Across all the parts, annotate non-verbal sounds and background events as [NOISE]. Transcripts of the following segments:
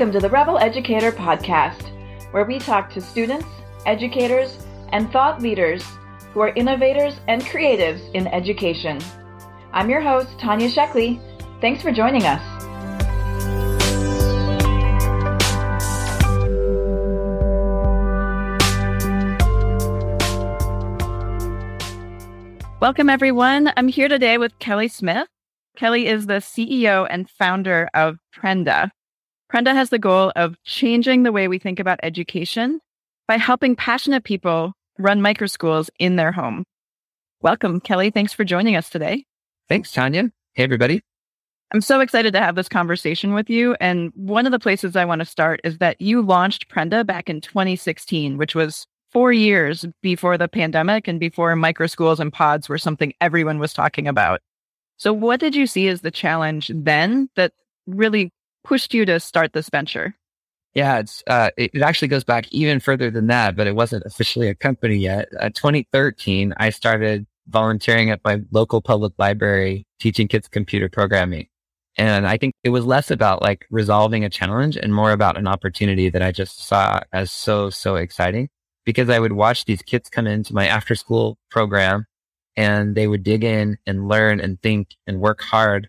Welcome to the Rebel Educator Podcast, where we talk to students, educators, and thought leaders who are innovators and creatives in education. I'm your host, Tanya Sheckley. Thanks for joining us. Welcome, everyone. I'm here today with Kelly Smith. Kelly is the CEO and founder of Prenda, Prenda has the goal of changing the way we think about education by helping passionate people run microschools in their home. Welcome, Kelly. Thanks for joining us today. Thanks, Tanya. Hey, everybody. I'm so excited to have this conversation with you. And one of the places I want to start is that you launched Prenda back in 2016, which was four years before the pandemic and before microschools and pods were something everyone was talking about. So, what did you see as the challenge then that really pushed you to start this venture? Yeah, it's uh, it, it, actually goes back even further than that, but it wasn't officially a company yet. Uh, 2013, I started volunteering at my local public library teaching kids computer programming. And I think it was less about like resolving a challenge and more about an opportunity that I just saw as so, so exciting because I would watch these kids come into my after school program and they would dig in and learn and think and work hard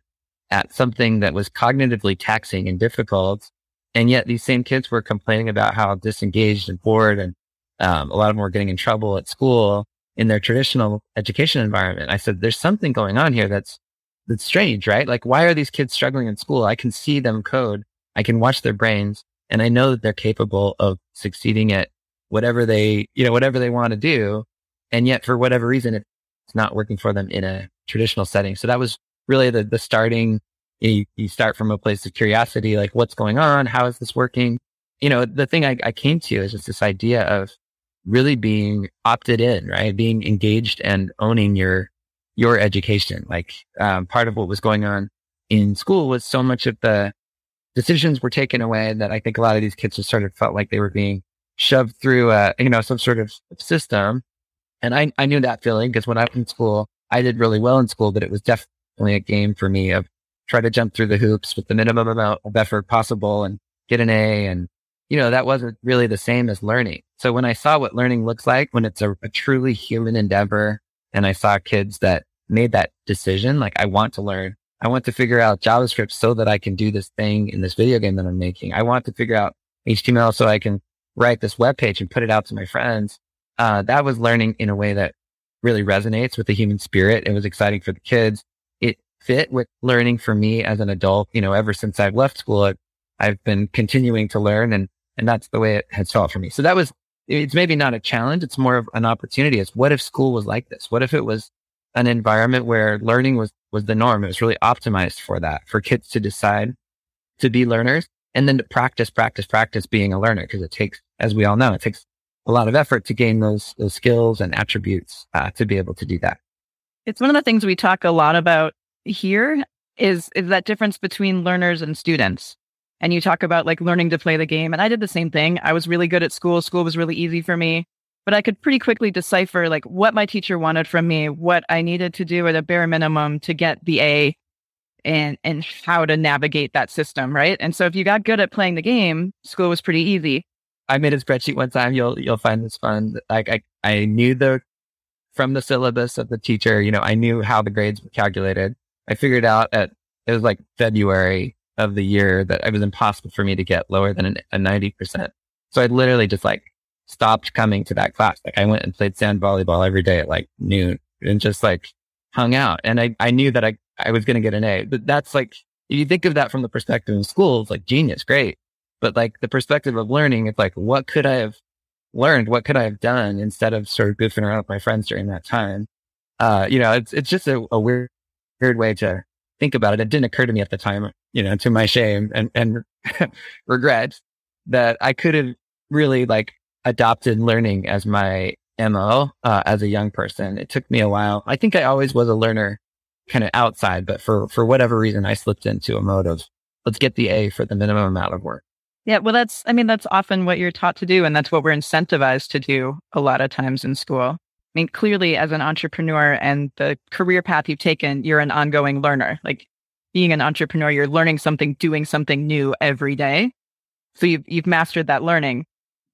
at something that was cognitively taxing and difficult. And yet these same kids were complaining about how disengaged and bored and um, a lot of them were getting in trouble at school in their traditional education environment. I said, there's something going on here that's, that's strange, right? Like, why are these kids struggling in school? I can see them code. I can watch their brains and I know that they're capable of succeeding at whatever they, you know, whatever they want to do. And yet for whatever reason, it's not working for them in a traditional setting. So that was really the, the starting, you, you start from a place of curiosity, like what's going on? How is this working? You know, the thing I, I came to is just this idea of really being opted in, right? Being engaged and owning your, your education. Like, um, part of what was going on in school was so much of the decisions were taken away that I think a lot of these kids just sort of felt like they were being shoved through a, you know, some sort of system. And I, I knew that feeling because when I was in school, I did really well in school, but it was definitely definitely a game for me of try to jump through the hoops with the minimum amount of effort possible and get an A. And, you know, that wasn't really the same as learning. So when I saw what learning looks like when it's a, a truly human endeavor and I saw kids that made that decision, like I want to learn, I want to figure out JavaScript so that I can do this thing in this video game that I'm making. I want to figure out HTML so I can write this web page and put it out to my friends. Uh, that was learning in a way that really resonates with the human spirit. It was exciting for the kids fit with learning for me as an adult. You know, ever since I've left school, I've, I've been continuing to learn and, and that's the way it has felt for me. So that was, it's maybe not a challenge. It's more of an opportunity. It's what if school was like this? What if it was an environment where learning was, was the norm? It was really optimized for that, for kids to decide to be learners and then to practice, practice, practice being a learner. Cause it takes, as we all know, it takes a lot of effort to gain those, those skills and attributes uh, to be able to do that. It's one of the things we talk a lot about here is is that difference between learners and students. And you talk about like learning to play the game. And I did the same thing. I was really good at school. School was really easy for me. But I could pretty quickly decipher like what my teacher wanted from me, what I needed to do at a bare minimum to get the A and and how to navigate that system, right? And so if you got good at playing the game, school was pretty easy. I made a spreadsheet one time. You'll you'll find this fun. Like I I knew the from the syllabus of the teacher, you know, I knew how the grades were calculated. I figured out at it was like February of the year that it was impossible for me to get lower than a 90%. So I literally just like stopped coming to that class. Like I went and played sand volleyball every day at like noon and just like hung out. And I, I knew that I, I was going to get an A, but that's like, if you think of that from the perspective of school, it's like genius, great. But like the perspective of learning, it's like, what could I have learned? What could I have done instead of sort of goofing around with my friends during that time? Uh, you know, it's, it's just a, a weird weird way to think about it. It didn't occur to me at the time, you know, to my shame and, and [LAUGHS] regret that I could have really like adopted learning as my MO, uh, as a young person. It took me a while. I think I always was a learner kind of outside, but for, for whatever reason, I slipped into a mode of let's get the A for the minimum amount of work. Yeah, well, that's, I mean, that's often what you're taught to do. And that's what we're incentivized to do a lot of times in school. I mean, clearly, as an entrepreneur and the career path you've taken, you're an ongoing learner. Like being an entrepreneur, you're learning something, doing something new every day. So you've, you've mastered that learning.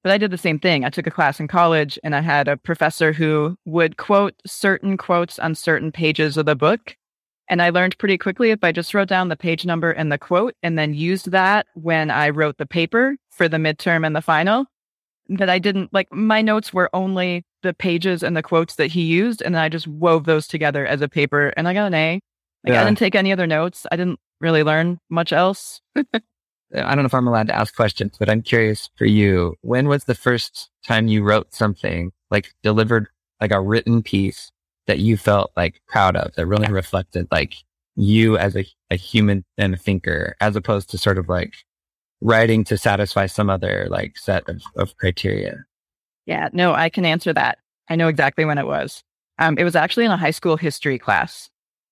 But I did the same thing. I took a class in college and I had a professor who would quote certain quotes on certain pages of the book. And I learned pretty quickly if I just wrote down the page number and the quote and then used that when I wrote the paper for the midterm and the final, that I didn't like my notes were only the pages and the quotes that he used. And then I just wove those together as a paper and I got an A. Like yeah. I didn't take any other notes. I didn't really learn much else. [LAUGHS] I don't know if I'm allowed to ask questions, but I'm curious for you. When was the first time you wrote something like delivered like a written piece that you felt like proud of that really reflected like you as a, a human and a thinker as opposed to sort of like writing to satisfy some other like set of, of criteria? Yeah, no, I can answer that. I know exactly when it was. Um, it was actually in a high school history class.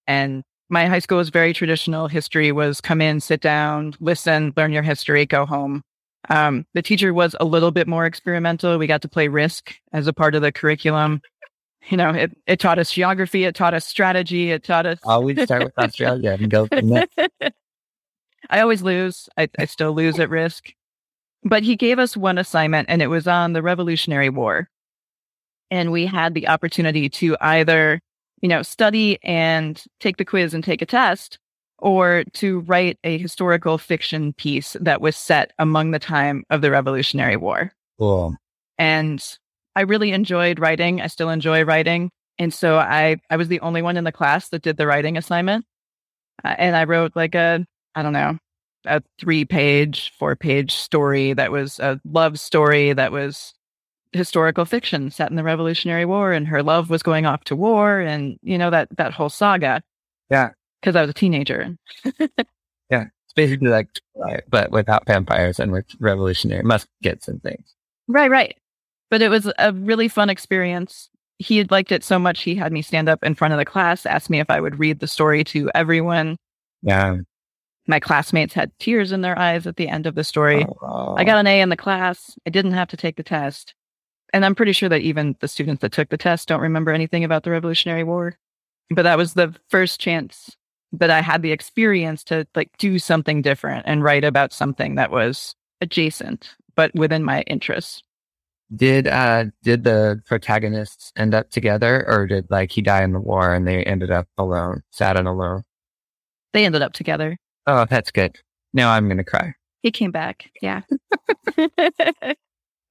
And my high school was very traditional. History was come in, sit down, listen, learn your history, go home. Um, the teacher was a little bit more experimental. We got to play Risk as a part of the curriculum. You know, it, it taught us geography, it taught us strategy, it taught us. Always start with [LAUGHS] Australia and go from there. [LAUGHS] I always lose. I, I still lose at Risk. But he gave us one assignment, and it was on the Revolutionary War. And we had the opportunity to either you know, study and take the quiz and take a test, or to write a historical fiction piece that was set among the time of the Revolutionary War. Cool. And I really enjoyed writing. I still enjoy writing. And so I, I was the only one in the class that did the writing assignment. Uh, and I wrote like a, I don't know, a three page, four page story that was a love story that was historical fiction set in the Revolutionary War, and her love was going off to war, and you know that that whole saga. Yeah, because I was a teenager. [LAUGHS] yeah, it's basically like but without vampires and with revolutionary muskets and things. Right, right. But it was a really fun experience. He had liked it so much he had me stand up in front of the class, asked me if I would read the story to everyone. Yeah. My classmates had tears in their eyes at the end of the story. Oh, I got an A in the class. I didn't have to take the test. And I'm pretty sure that even the students that took the test don't remember anything about the Revolutionary War. But that was the first chance that I had the experience to like do something different and write about something that was adjacent, but within my interests. Did uh did the protagonists end up together or did like he die in the war and they ended up alone, sad and alone? They ended up together. Oh, that's good. Now I'm gonna cry. He came back. Yeah. [LAUGHS] [LAUGHS]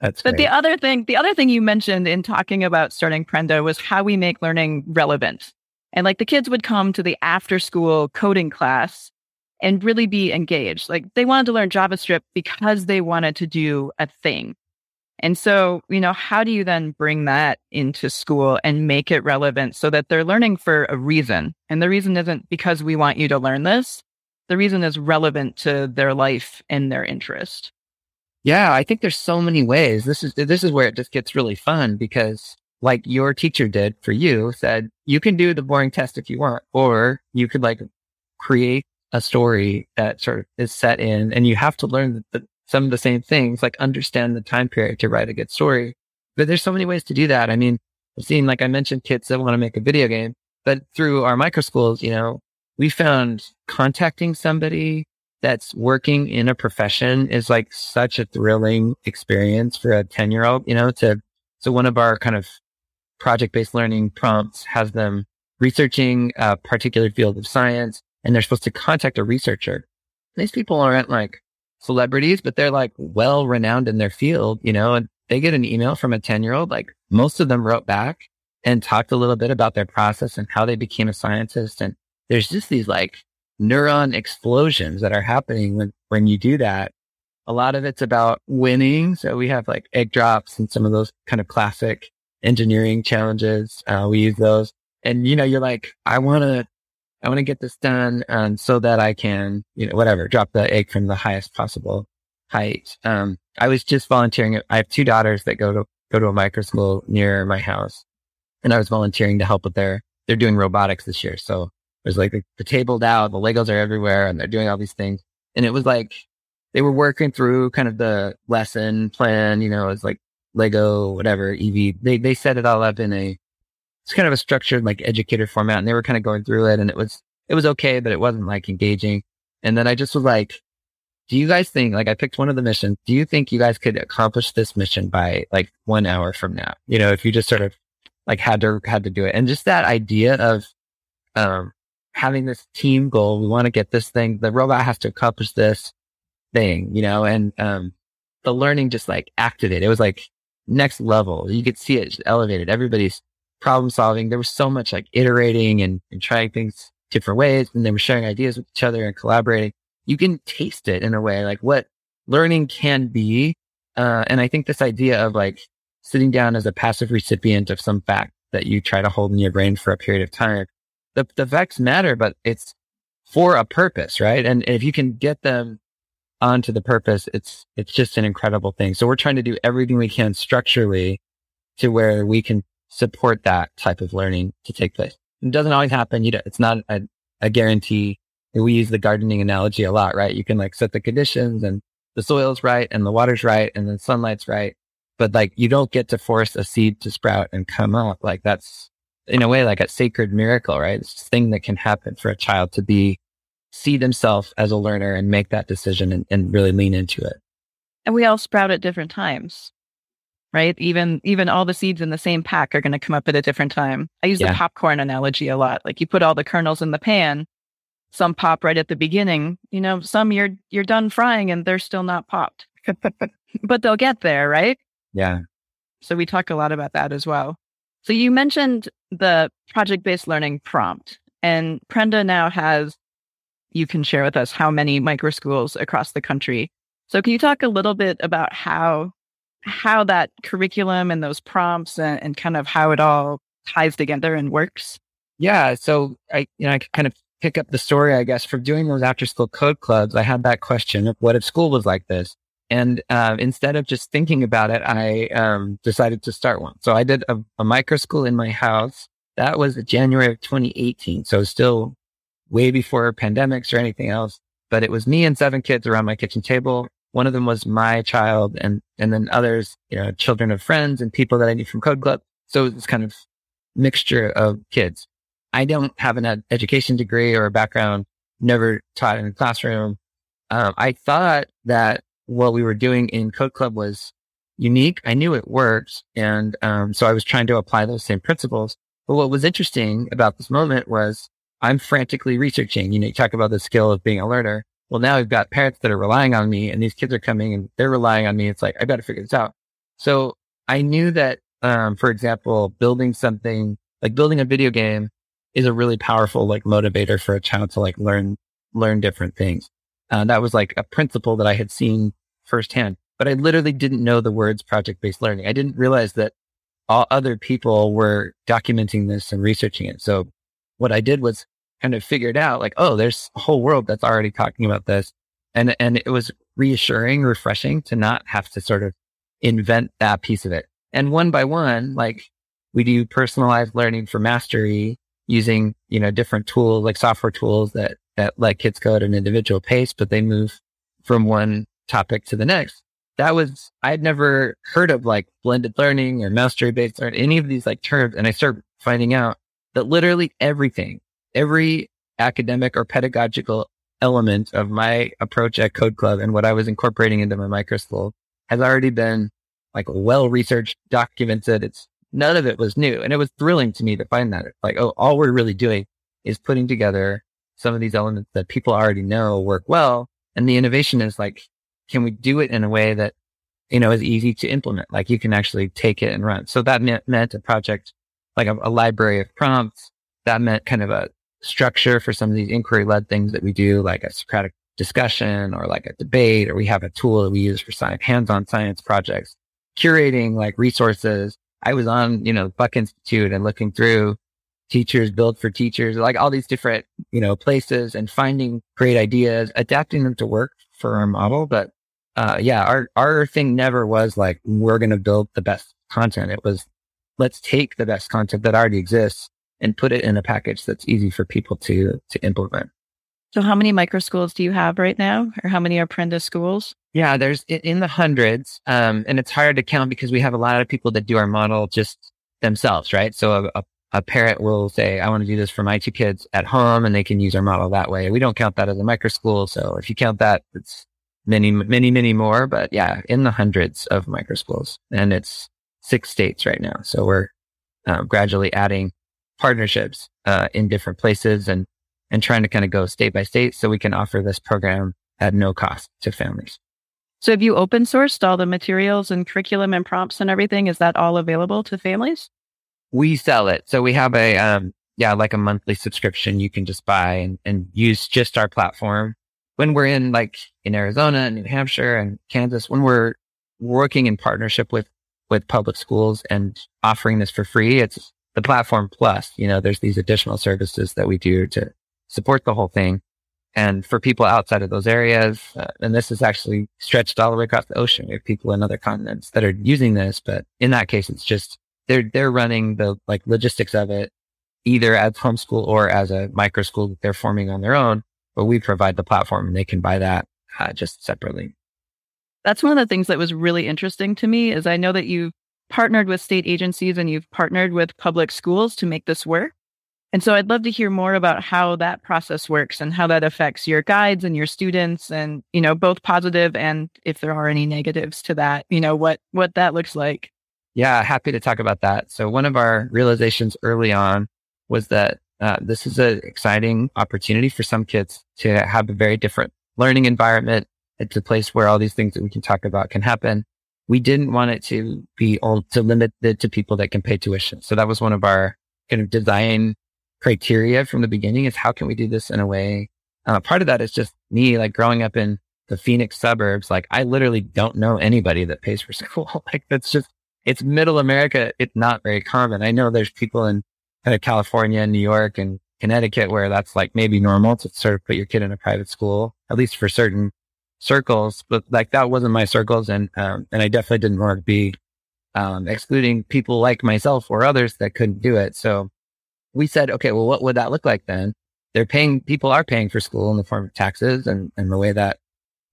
That's but great. the other thing, the other thing you mentioned in talking about starting Prenda was how we make learning relevant. And like the kids would come to the after school coding class and really be engaged. Like they wanted to learn JavaScript because they wanted to do a thing. And so, you know, how do you then bring that into school and make it relevant so that they're learning for a reason? And the reason isn't because we want you to learn this. The reason is relevant to their life and their interest. Yeah, I think there's so many ways. This is this is where it just gets really fun because like your teacher did for you said you can do the boring test if you want or you could like create a story that sort of is set in and you have to learn the, the, some of the same things like understand the time period to write a good story. But there's so many ways to do that. I mean, I've seen like I mentioned kids that want to make a video game, but through our micro schools, you know, we found contacting somebody that's working in a profession is like such a thrilling experience for a 10 year old, you know, to, so one of our kind of project based learning prompts has them researching a particular field of science and they're supposed to contact a researcher. These people aren't like celebrities, but they're like well renowned in their field, you know, and they get an email from a 10 year old. Like most of them wrote back and talked a little bit about their process and how they became a scientist. And there's just these like neuron explosions that are happening when, when you do that. A lot of it's about winning. So we have like egg drops and some of those kind of classic engineering challenges. Uh, we use those and you know, you're like, I want to, I want to get this done. Um, so that I can, you know, whatever, drop the egg from the highest possible height. Um, I was just volunteering. I have two daughters that go to, go to a micro school near my house and I was volunteering to help with their, they're doing robotics this year. So there's like the, the table down, the Legos are everywhere and they're doing all these things. And it was like they were working through kind of the lesson plan, you know, it's like Lego, whatever, EV. They, they set it all up in a, it's kind of a structured like educator format and they were kind of going through it and it was, it was okay, but it wasn't like engaging. And then I just was like, do you guys think, like I picked one of the missions, do you think you guys could accomplish this mission by like one hour from now? You know, if you just sort of like had to, had to do it. And just that idea of, um, having this team goal. We want to get this thing. The robot has to accomplish this thing, you know, and, um, the learning just like activated. It was like next level. You could see it elevated. Everybody's problem solving. There was so much like iterating and, and trying things different ways. And they were sharing ideas with each other and collaborating. You can taste it in a way, like what learning can be. Uh, and I think this idea of like sitting down as a passive recipient of some fact that you try to hold in your brain for a period of time, the, the facts matter, but it's for a purpose, right? And if you can get them onto the purpose, it's, it's just an incredible thing. So we're trying to do everything we can structurally to where we can support that type of learning to take place. It doesn't always happen. You know, it's not a, a guarantee. We use the gardening analogy a lot, right? You can like set the conditions and the soil's right and the water's right and the sunlight's right. But like you don't get to force a seed to sprout and come up. Like that's in a way like a sacred miracle, right? It's a thing that can happen for a child to be see themselves as a learner and make that decision and, and really lean into it. And we all sprout at different times, right? Even even all the seeds in the same pack are going to come up at a different time. I use yeah. the popcorn analogy a lot. Like you put all the kernels in the pan, some pop right at the beginning. You know, some you're you're done frying and they're still not popped. [LAUGHS] but they'll get there, right? Yeah. So we talk a lot about that as well. So you mentioned the project-based learning prompt and Prenda now has you can share with us how many micro schools across the country. So can you talk a little bit about how how that curriculum and those prompts and, and kind of how it all ties together and works? Yeah. So I you know I kind of pick up the story, I guess, from doing those after school code clubs. I had that question of what if school was like this? And uh, instead of just thinking about it, I um, decided to start one. So I did a, a micro school in my house. That was January of 2018. So still way before pandemics or anything else. But it was me and seven kids around my kitchen table. One of them was my child and, and then others, you know, children of friends and people that I knew from Code Club. So it was kind of mixture of kids. I don't have an ed- education degree or a background, never taught in a classroom. Um, I thought that what we were doing in Code Club was unique. I knew it worked. And um, so I was trying to apply those same principles. But what was interesting about this moment was I'm frantically researching. You know, you talk about the skill of being a learner. Well, now we've got parents that are relying on me and these kids are coming and they're relying on me. It's like, I got to figure this out. So I knew that, um, for example, building something like building a video game is a really powerful like motivator for a child to like learn, learn different things. Uh, that was like a principle that I had seen firsthand, but I literally didn't know the words project based learning. I didn't realize that all other people were documenting this and researching it. So what I did was kind of figured out like, oh, there's a whole world that's already talking about this. And, and it was reassuring, refreshing to not have to sort of invent that piece of it. And one by one, like we do personalized learning for mastery using, you know, different tools like software tools that, that let kids go at an individual pace, but they move from one topic to the next. That was, I'd never heard of like blended learning or mastery based learning, any of these like terms. And I started finding out that literally everything every academic or pedagogical element of my approach at Code Club and what I was incorporating into my micro school has already been like well researched, documented. It's none of it was new. And it was thrilling to me to find that like, oh, all we're really doing is putting together some of these elements that people already know work well. And the innovation is like, can we do it in a way that, you know, is easy to implement? Like you can actually take it and run. So that meant, a project like a, a library of prompts. That meant kind of a structure for some of these inquiry led things that we do, like a Socratic discussion or like a debate, or we have a tool that we use for science, hands-on science projects, curating like resources. I was on, you know, Buck Institute and looking through teachers build for teachers, like all these different, you know, places and finding great ideas, adapting them to work for our model. But, uh, yeah, our, our thing never was like, we're going to build the best content. It was, let's take the best content that already exists and put it in a package that's easy for people to to implement. So how many micro schools do you have right now or how many are Prenda schools? Yeah, there's in the hundreds. Um, and it's hard to count because we have a lot of people that do our model just themselves, right? So a, a, a parent will say, I want to do this for my two kids at home and they can use our model that way. We don't count that as a micro school. So if you count that, it's, many, many, many more, but yeah, in the hundreds of micro schools and it's six states right now. So we're um, gradually adding partnerships uh, in different places and and trying to kind of go state by state so we can offer this program at no cost to families. So have you open sourced all the materials and curriculum and prompts and everything? Is that all available to families? We sell it. So we have a um yeah, like a monthly subscription you can just buy and, and use just our platform. When we're in like in Arizona and New Hampshire and Kansas, when we're working in partnership with with public schools and offering this for free, it's the platform plus, you know, there's these additional services that we do to support the whole thing. And for people outside of those areas, uh, and this is actually stretched all the way across the ocean. We have people in other continents that are using this, but in that case, it's just they're they're running the like logistics of it either as homeschool or as a micro school that they're forming on their own. But we provide the platform and they can buy that uh, just separately. That's one of the things that was really interesting to me is I know that you've partnered with state agencies and you've partnered with public schools to make this work. And so I'd love to hear more about how that process works and how that affects your guides and your students and, you know, both positive and if there are any negatives to that, you know, what what that looks like. Yeah, happy to talk about that. So one of our realizations early on was that uh, this is an exciting opportunity for some kids to have a very different learning environment. It's a place where all these things that we can talk about can happen. We didn't want it to be all to limit it to people that can pay tuition. So that was one of our kind of design criteria from the beginning is how can we do this in a way? Uh, part of that is just me, like growing up in the Phoenix suburbs. Like I literally don't know anybody that pays for [LAUGHS] school. like that's just, it's middle America. It's not very common. I know there's people in kind of California and New York and Connecticut where that's like maybe normal to sort of put your kid in a private school, at least for certain circles. But like that wasn't my circles. And, um, and I definitely didn't want to be, um, excluding people like myself or others that couldn't do it. So we said, okay, well, what would that look like then? They're paying, people are paying for school in the form of taxes. And, and the way that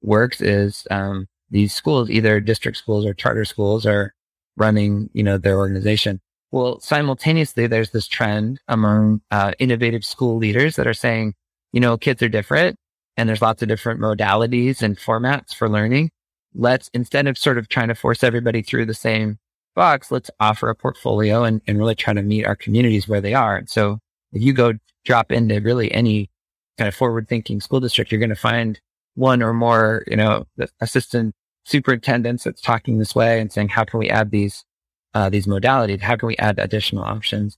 works is, um, these schools, either district schools or charter schools are running, you know, their organization. Well, simultaneously, there's this trend among uh, innovative school leaders that are saying, you know, kids are different and there's lots of different modalities and formats for learning. Let's, instead of sort of trying to force everybody through the same box, let's offer a portfolio and, and really try to meet our communities where they are. And so if you go drop into really any kind of forward thinking school district, you're going to find one or more, you know, assistant superintendents that's talking this way and saying, how can we add these, uh, these modalities? How can we add additional options?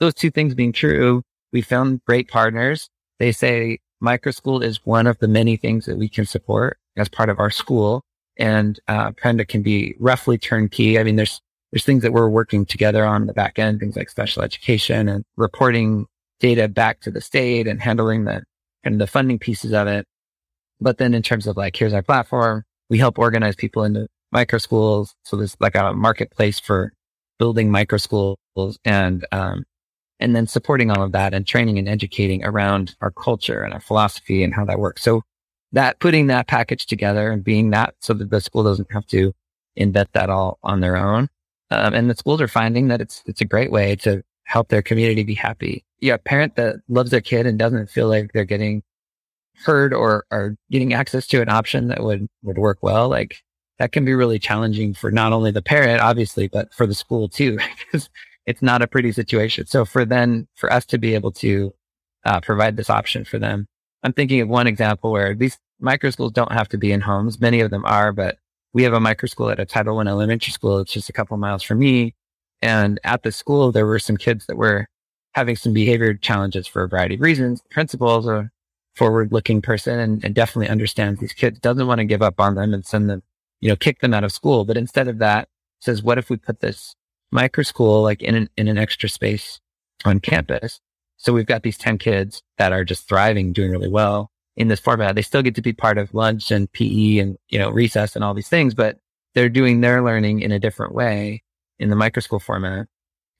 Those two things being true, we found great partners. They say micro school is one of the many things that we can support as part of our school. And, uh, Prenda can be roughly turnkey. I mean, there's there's things that we're working together on the back end, things like special education and reporting data back to the state and handling the of the funding pieces of it. But then in terms of like, here's our platform, we help organize people into micro schools. So there's like a marketplace for building micro schools and, um, and then supporting all of that and training and educating around our culture and our philosophy and how that works. So that putting that package together and being that so that the school doesn't have to invent that all on their own um, and the schools are finding that it's, it's a great way to help their community be happy. Yeah. A parent that loves their kid and doesn't feel like they're getting heard or are getting access to an option that would, would work well. Like that can be really challenging for not only the parent, obviously, but for the school too, [LAUGHS] because it's not a pretty situation. So for then, for us to be able to uh, provide this option for them, I'm thinking of one example where these micro schools don't have to be in homes. Many of them are, but we have a micro school at a Title One elementary school. It's just a couple miles from me. And at the school, there were some kids that were having some behavior challenges for a variety of reasons. The principal is a forward looking person and, and definitely understands these kids, doesn't want to give up on them and send them, you know, kick them out of school. But instead of that, says, what if we put this micro school like in an, in an extra space on campus? So we've got these 10 kids that are just thriving, doing really well in this format. They still get to be part of lunch and PE and, you know, recess and all these things, but they're doing their learning in a different way in the micro school format.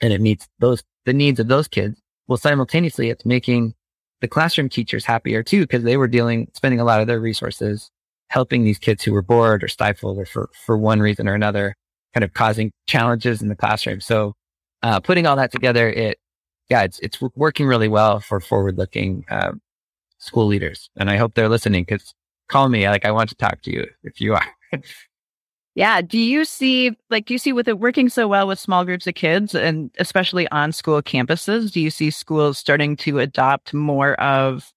And it meets those, the needs of those kids. Well, simultaneously, it's making the classroom teachers happier too, because they were dealing, spending a lot of their resources helping these kids who were bored or stifled or for, for one reason or another, kind of causing challenges in the classroom. So, uh, putting all that together, it, yeah, it's, it's working really well for forward looking, uh, school leaders. And I hope they're listening because call me. Like I want to talk to you if you are. [LAUGHS] Yeah. Do you see, like, do you see with it working so well with small groups of kids and especially on school campuses, do you see schools starting to adopt more of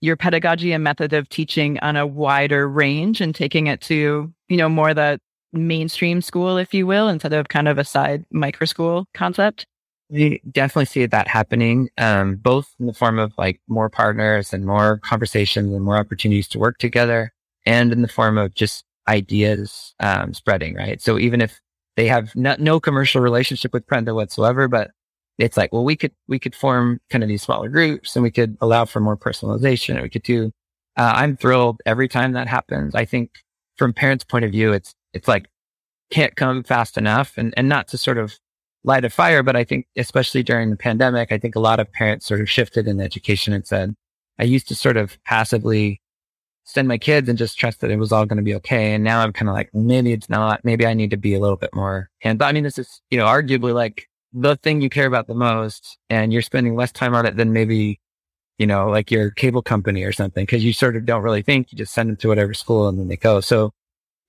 your pedagogy and method of teaching on a wider range and taking it to, you know, more the mainstream school, if you will, instead of kind of a side micro school concept? We definitely see that happening, um, both in the form of like more partners and more conversations and more opportunities to work together, and in the form of just ideas um, spreading, right? So even if they have no, no commercial relationship with Prenda whatsoever, but it's like, well, we could, we could form kind of these smaller groups and we could allow for more personalization and we could do, uh, I'm thrilled every time that happens. I think from parents' point of view, it's, it's like can't come fast enough and, and not to sort of light a fire, but I think especially during the pandemic, I think a lot of parents sort of shifted in education and said, I used to sort of passively send my kids and just trust that it was all going to be okay. And now I'm kind of like, maybe it's not. Maybe I need to be a little bit more hands. I mean, this is, you know, arguably like the thing you care about the most and you're spending less time on it than maybe, you know, like your cable company or something. Cause you sort of don't really think you just send them to whatever school and then they go. So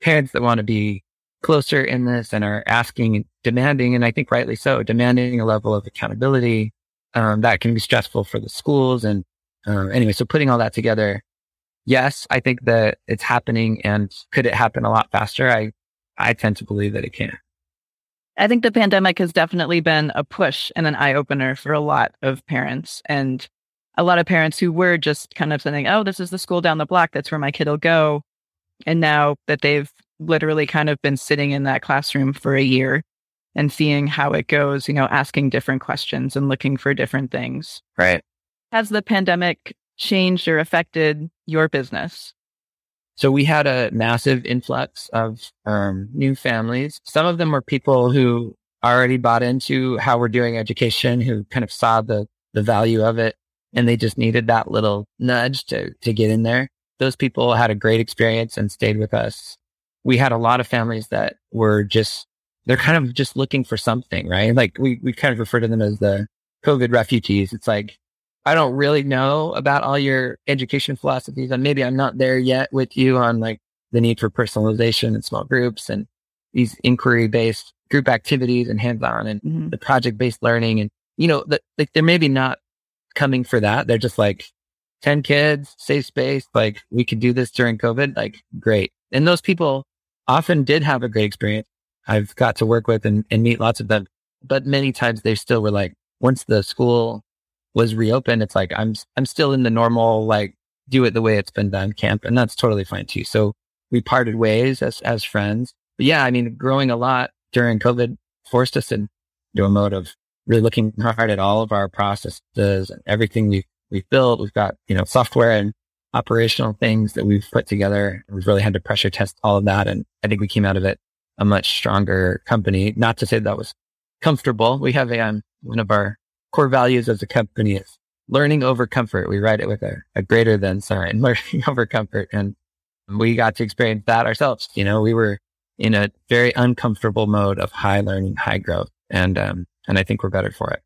parents that want to be closer in this and are asking, demanding, and I think rightly so, demanding a level of accountability, um, that can be stressful for the schools. And, uh, anyway, so putting all that together, yes, I think that it's happening and could it happen a lot faster? I, I tend to believe that it can. I think the pandemic has definitely been a push and an eye opener for a lot of parents and a lot of parents who were just kind of saying, Oh, this is the school down the block. That's where my kid will go. And now that they've literally kind of been sitting in that classroom for a year and seeing how it goes, you know, asking different questions and looking for different things. Right. Has the pandemic changed or affected your business? So we had a massive influx of um, new families. Some of them were people who already bought into how we're doing education, who kind of saw the the value of it, and they just needed that little nudge to to get in there. Those people had a great experience and stayed with us. We had a lot of families that were just they're kind of just looking for something, right? Like we we kind of refer to them as the COVID refugees. It's like I don't really know about all your education philosophies and maybe I'm not there yet with you on like the need for personalization and small groups and these inquiry based group activities and hands on and mm-hmm. the project based learning. And, you know, the, like they're maybe not coming for that. They're just like 10 kids, safe space. Like we could do this during COVID. Like great. And those people often did have a great experience. I've got to work with and, and meet lots of them, but many times they still were like, once the school was reopened, it's like I'm I'm still in the normal like do it the way it's been done camp, and that's totally fine too. So we parted ways as as friends. But yeah, I mean, growing a lot during COVID forced us into a mode of really looking hard at all of our processes and everything we've we've built. We've got you know software and operational things that we've put together. We've really had to pressure test all of that, and I think we came out of it a much stronger company. Not to say that was comfortable. We have a um, one of our core values as a company is learning over comfort. We write it with a, a greater than sign, [LAUGHS] learning over comfort. And we got to experience that ourselves. You know, we were in a very uncomfortable mode of high learning, high growth. And, um, and I think we're better for it.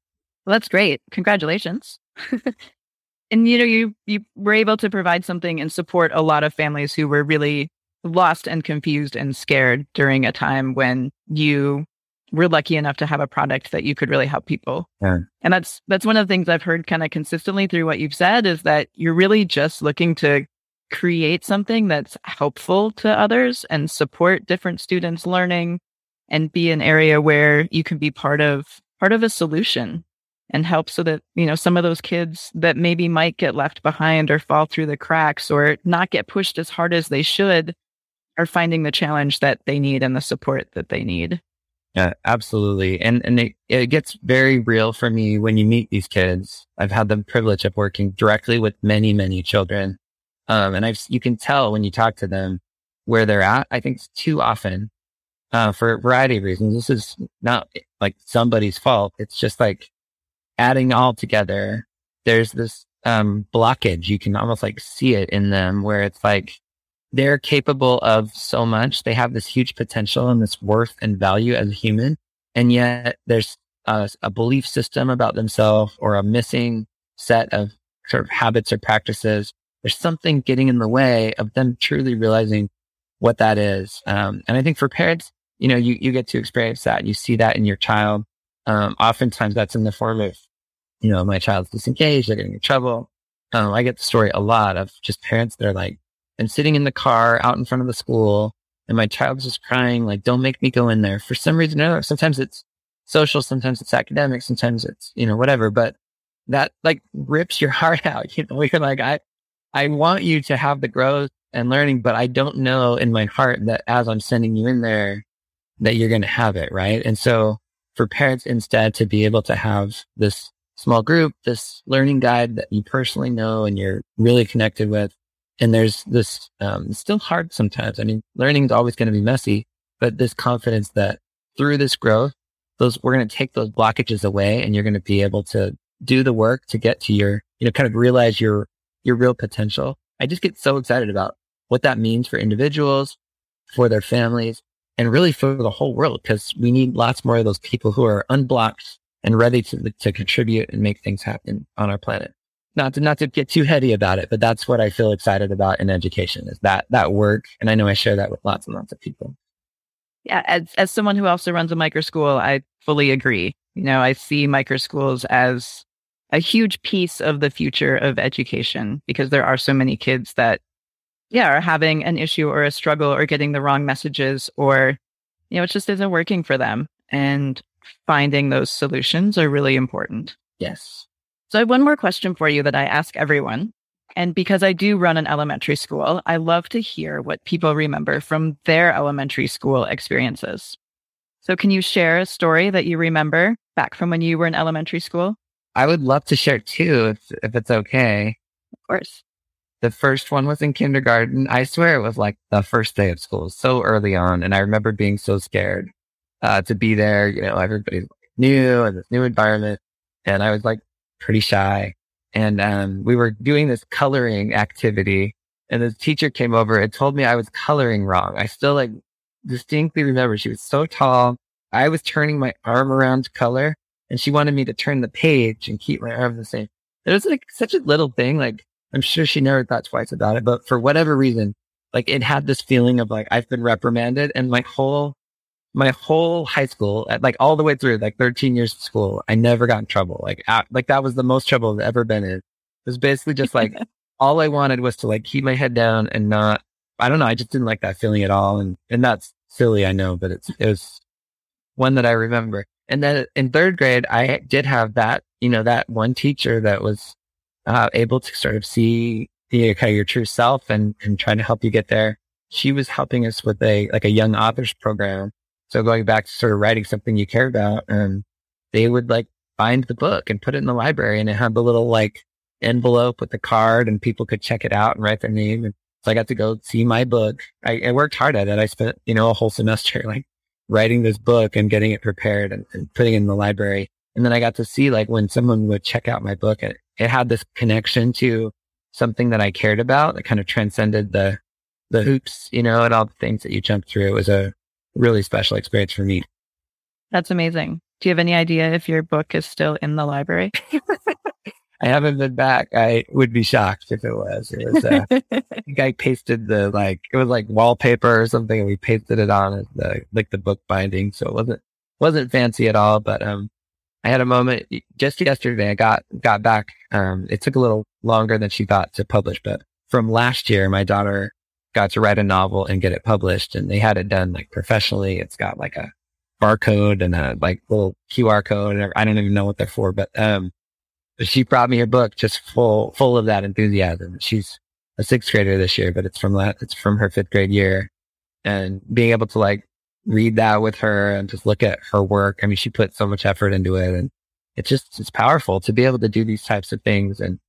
Well, that's great. Congratulations. [LAUGHS] and you know, you, you were able to provide something and support a lot of families who were really lost and confused and scared during a time when you we're lucky enough to have a product that you could really help people. Yeah. And that's that's one of the things I've heard kind of consistently through what you've said is that you're really just looking to create something that's helpful to others and support different students learning and be an area where you can be part of part of a solution and help so that you know some of those kids that maybe might get left behind or fall through the cracks or not get pushed as hard as they should are finding the challenge that they need and the support that they need. Yeah, absolutely. And, and it, it gets very real for me when you meet these kids. I've had the privilege of working directly with many, many children. Um, and I've, you can tell when you talk to them where they're at. I think too often, uh, for a variety of reasons. This is not like somebody's fault. It's just like adding all together. There's this, um, blockage. You can almost like see it in them where it's like, they're capable of so much. They have this huge potential and this worth and value as a human. And yet there's a, a belief system about themselves or a missing set of sort of habits or practices there's something getting in the way of them truly realizing what that is. Um, and I think for parents, you know, you, you get to experience that. You see that in your child. Um, oftentimes that's in the form of, you know, my child's disengaged, they're getting in trouble. Um, I get the story a lot of just parents that are like, Sitting in the car out in front of the school and my child's just crying, like, don't make me go in there for some reason or another. Sometimes it's social, sometimes it's academic, sometimes it's, you know, whatever, but that like rips your [LAUGHS] heart out. You know, you're like, I, I want you to have the growth and learning, but I don't know in my heart that as I'm sending you in there, that you're going to have it. Right. And so for parents instead to be able to have this small group, this learning guide that you personally know and you're really connected with. And there's this, um, it's still hard sometimes. I mean, learning is always going to be messy, but this confidence that through this growth, those, we're going to take those blockages away and you're going to be able to do the work to get to your, you know, kind of realize your, your real potential. I just get so excited about what that means for individuals, for their families, and really for the whole world because we need lots more of those people who are unblocked and ready to, to contribute and make things happen on our planet. Not to, not to get too heady about it, but that's what I feel excited about in education is that, that work. And I know I share that with lots and lots of people. Yeah. As, as someone who also runs a micro school, I fully agree. You know, I see micro schools as a huge piece of the future of education because there are so many kids that yeah, are having an issue or a struggle or getting the wrong messages or, you know, it just isn't working for them. And finding those solutions are really important. Yes. So I have one more question for you that I ask everyone. And because I do run an elementary school, I love to hear what people remember from their elementary school experiences. So can you share a story that you remember back from when you were in elementary school? I would love to share two if, if it's okay. Of course. The first one was in kindergarten. I swear it was like the first day of school, so early on. And I remember being so scared uh, to be there. You know, everybody's new and this new environment. And I was like pretty shy. And um, we were doing this coloring activity. And the teacher came over and told me I was coloring wrong. I still like distinctly remember she was so tall. I was turning my arm around to color and she wanted me to turn the page and keep my arm the same. It was like such a little thing. Like I'm sure she never thought twice about it, but for whatever reason, like it had this feeling of like I've been reprimanded and my whole my whole high school, at like all the way through, like 13 years of school, I never got in trouble. Like, like that was the most trouble I've ever been in. It was basically just like [LAUGHS] all I wanted was to like keep my head down and not. I don't know. I just didn't like that feeling at all, and and that's silly, I know, but it's it was one that I remember. And then in third grade, I did have that, you know, that one teacher that was uh, able to sort of see the kind of your true self and, and trying to help you get there. She was helping us with a, like a young authors program. So going back to sort of writing something you care about, and they would like find the book and put it in the library and it had the little like envelope with the card and people could check it out and write their name. And so I got to go see my book. I, I worked hard at it. I spent, you know, a whole [LAUGHS] semester like writing this book and getting it prepared and, and putting it in the library. And then I got to see like when someone would check out my book, it, it had this connection to something that I cared about that kind of transcended the, the hoops, you know, and all the things that you jump through. It was a really special experience for me. That's amazing. Do you have any idea if your book is still in the library? [LAUGHS] I haven't been back. I would be shocked if it was. It was. Uh, I [LAUGHS] think I pasted the like it was like wallpaper or something, and we pasted it on the like the book binding. So it wasn't wasn't fancy at all. But um, I had a moment just yesterday. I got, got back. Um, it took a little longer than she thought to publish, but from last year, my daughter got to write a novel and get it published and they had it done like professionally. It's got like a barcode and a like little QR code. And I don't even know what they're for, but, um, she brought me her book just full, full of that enthusiasm. She's a sixth grader this year, but it's from that, it's from her fifth grade year and being able to like read that with her and just look at her work. I mean, she put so much effort into it and it's just, it's powerful to be able to do these types of things. And,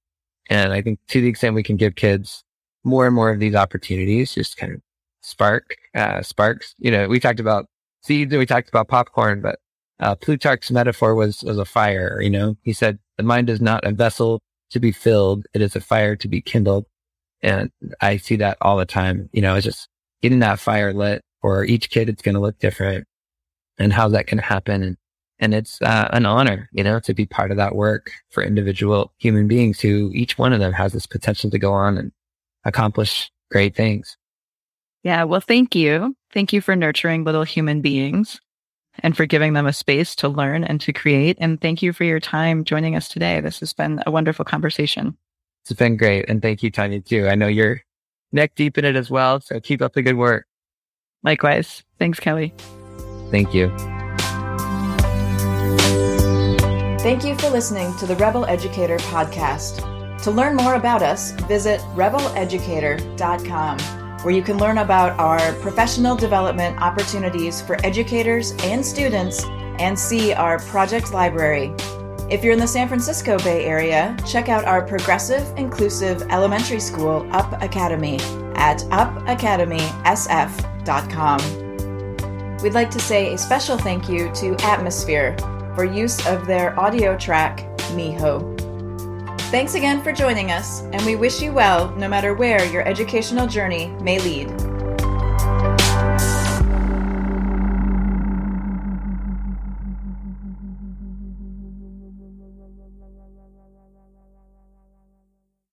and I think to the extent we can give kids more and more of these opportunities, just kind of spark, uh, sparks, you know, we talked about seeds and we talked about popcorn, but, uh, Plutarch's metaphor was, was a fire, you know, he said the mind is not a vessel to be filled. It is a fire to be kindled. And I see that all the time, you know, it's just getting that fire lit for each kid, it's going to look different and how that can happen. And, and it's uh, an honor, you know, to be part of that work for individual human beings who each one of them has this potential to go on and, accomplish great things. Yeah. Well, thank you. Thank you for nurturing little human beings and for giving them a space to learn and to create. And thank you for your time joining us today. This has been a wonderful conversation. It's been great. And thank you, Tanya, too. I know you're neck deep in it as well. So keep up the good work. Likewise. Thanks, Kelly. Thank you. Thank you for listening to the Rebel Educator podcast. To learn more about us, visit rebeleducator.com, where you can learn about our professional development opportunities for educators and students and see our project library. If you're in the San Francisco Bay Area, check out our progressive, inclusive elementary school, Up Academy, at upacademysf.com. We'd like to say a special thank you to Atmosphere for use of their audio track, Miho. Thanks again for joining us, and we wish you well no matter where your educational journey may lead.